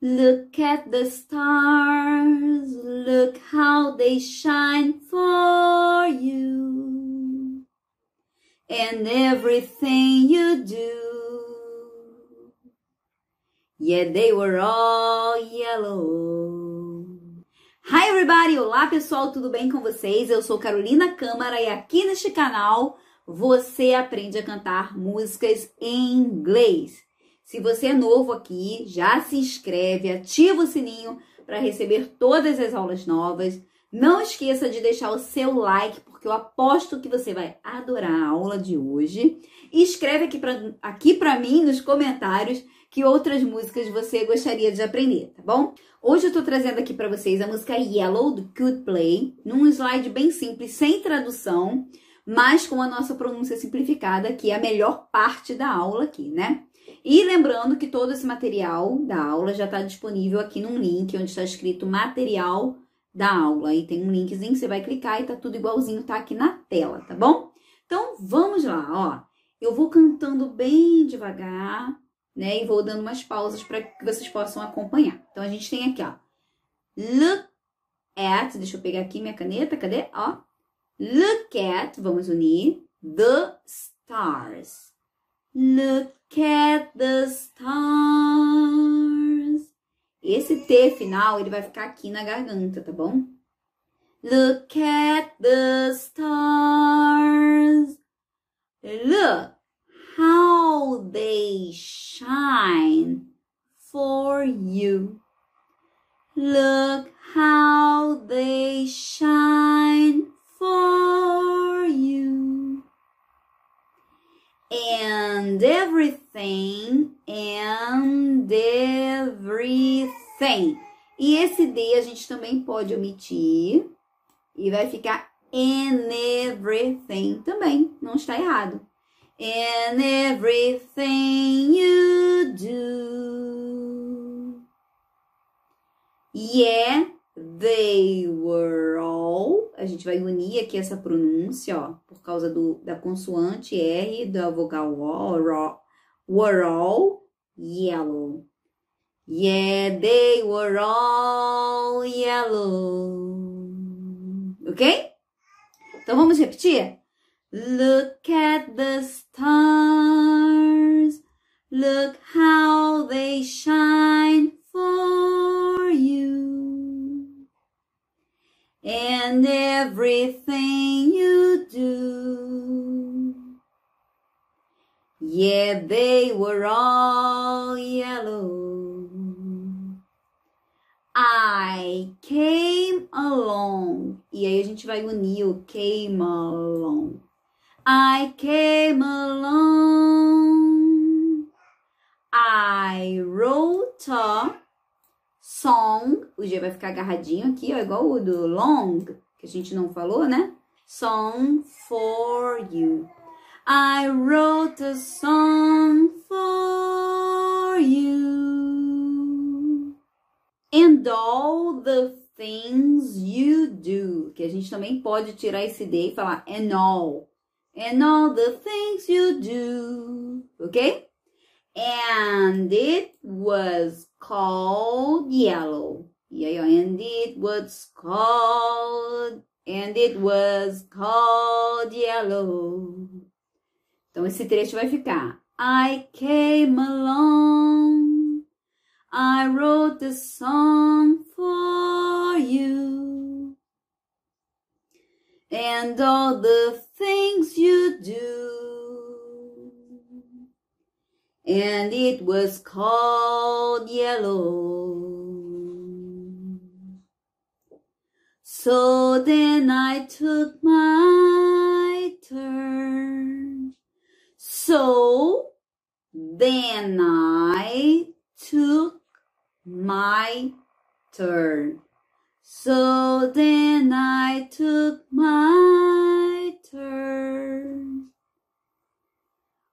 Look at the stars, look how they shine for you. And everything you do. Yeah, they were all yellow. Hi everybody! Olá pessoal, tudo bem com vocês? Eu sou Carolina Câmara e aqui neste canal você aprende a cantar músicas em inglês. Se você é novo aqui, já se inscreve, ativa o sininho para receber todas as aulas novas. Não esqueça de deixar o seu like, porque eu aposto que você vai adorar a aula de hoje. E escreve aqui para aqui mim nos comentários que outras músicas você gostaria de aprender, tá bom? Hoje eu tô trazendo aqui para vocês a música Yellow do Could Play, num slide bem simples, sem tradução, mas com a nossa pronúncia simplificada, que é a melhor parte da aula aqui, né? E lembrando que todo esse material da aula já está disponível aqui num link onde está escrito material da aula. Aí tem um linkzinho que você vai clicar e tá tudo igualzinho, tá aqui na tela, tá bom? Então vamos lá, ó. Eu vou cantando bem devagar, né? E vou dando umas pausas para que vocês possam acompanhar. Então a gente tem aqui, ó. Look at, deixa eu pegar aqui minha caneta, cadê? Ó. Look at, vamos unir, the stars. Look at the stars. Esse T final, ele vai ficar aqui na garganta, tá bom? Look at the stars. Look how they shine for you. Look how they shine everything, and everything. E esse D a gente também pode omitir. E vai ficar and everything também. Não está errado. And everything you do. Yeah, they were all. A gente vai unir aqui essa pronúncia, ó, por causa do, da consoante R, da vogal O, ro, were all yellow. Yeah, they were all yellow. Ok? Então vamos repetir? Look at the stars. Look how they shine for you. And everything you do. Yeah, they were all yellow. I came along. E aí a gente vai unir o came along. I came along. I wrote a song. O G vai ficar agarradinho aqui, ó, igual o do long, que a gente não falou, né? Song for you. I wrote a song for you. And all the things you do. Que a gente também pode tirar esse D e falar and all. And all the things you do. Ok? And it was called yellow. Ó, and it was called, and it was called yellow. Então, esse trecho vai ficar. I came along, I wrote the song for you. And all the things you do. And it was called yellow. So then I took my turn. So then I took my turn. So then I took my turn.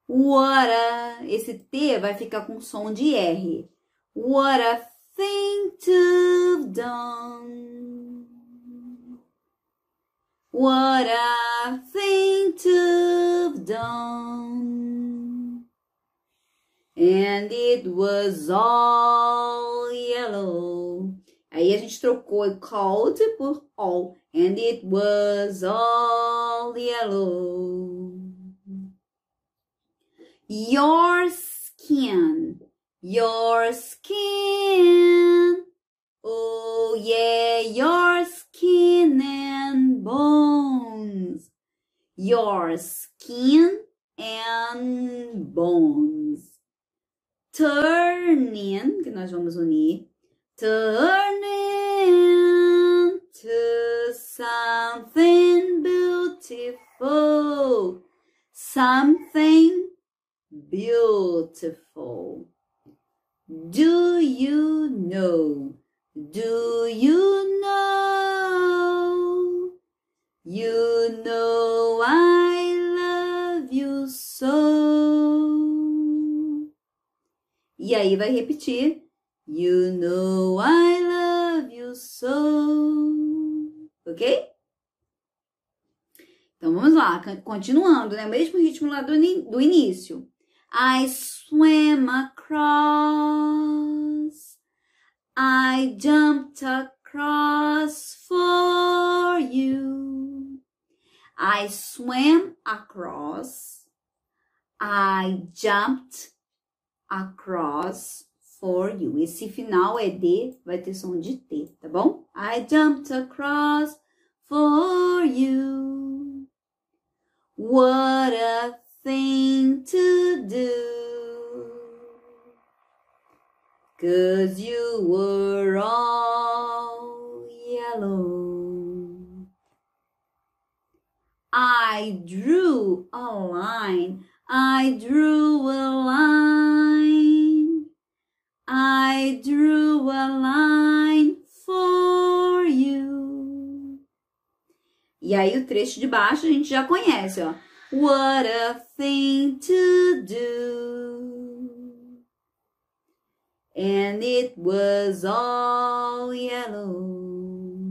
What a. Esse T vai ficar com som de R. What a thing to done. What a thing to done. And it was all yellow. Aí a gente trocou cold por all. And it was all yellow. Your skin, your skin. Oh yeah, your skin and bones. Your skin and bones. Turning, que nós vamos unir. Turning to something beautiful. Something beautiful. Do you know? Do you know? You know I love you so. E aí vai repetir. You know I love you so. Ok? Então vamos lá, continuando, né? O mesmo ritmo lá do, do início. I swam across. I jumped across for you. I swam across. I jumped across for you. Esse final é D, vai ter som de T, tá bom? I jumped across for you. What a thing to do. Cause you were all yellow. I drew a line. I drew a line. I drew a line for you. E aí o trecho de baixo a gente já conhece, ó. What a thing to do. And it was all yellow.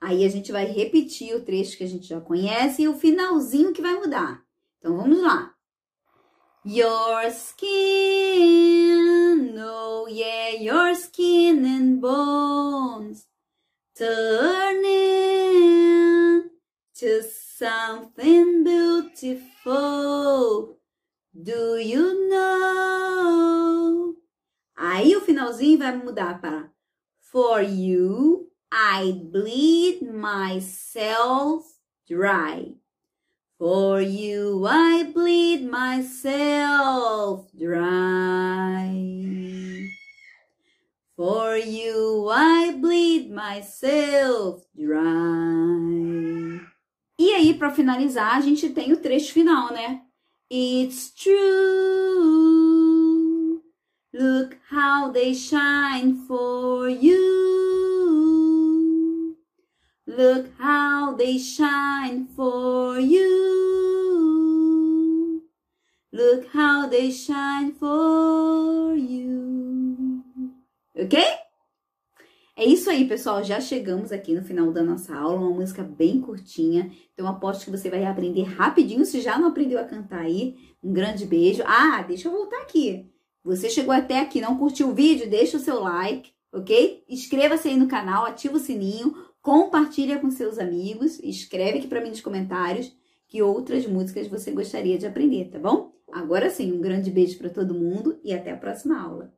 Aí a gente vai repetir o trecho que a gente já conhece e o finalzinho que vai mudar. Então vamos lá. Your skin, oh yeah, your skin and bones turning to something beautiful. Do you know? Aí o finalzinho vai mudar para For you, I bleed myself dry. For you, I bleed myself dry. For you, I bleed myself dry. E aí, para finalizar, a gente tem o trecho final, né? It's true. Look how they shine for you. Look how they shine for you. Look how they shine for you. Ok? É isso aí, pessoal. Já chegamos aqui no final da nossa aula, uma música bem curtinha. Então, aposto que você vai aprender rapidinho, se já não aprendeu a cantar aí. Um grande beijo. Ah, deixa eu voltar aqui. Você chegou até aqui, não curtiu o vídeo? Deixa o seu like, ok? Inscreva-se aí no canal, ativa o sininho, compartilha com seus amigos, escreve aqui para mim nos comentários que outras músicas você gostaria de aprender, tá bom? Agora sim, um grande beijo para todo mundo e até a próxima aula.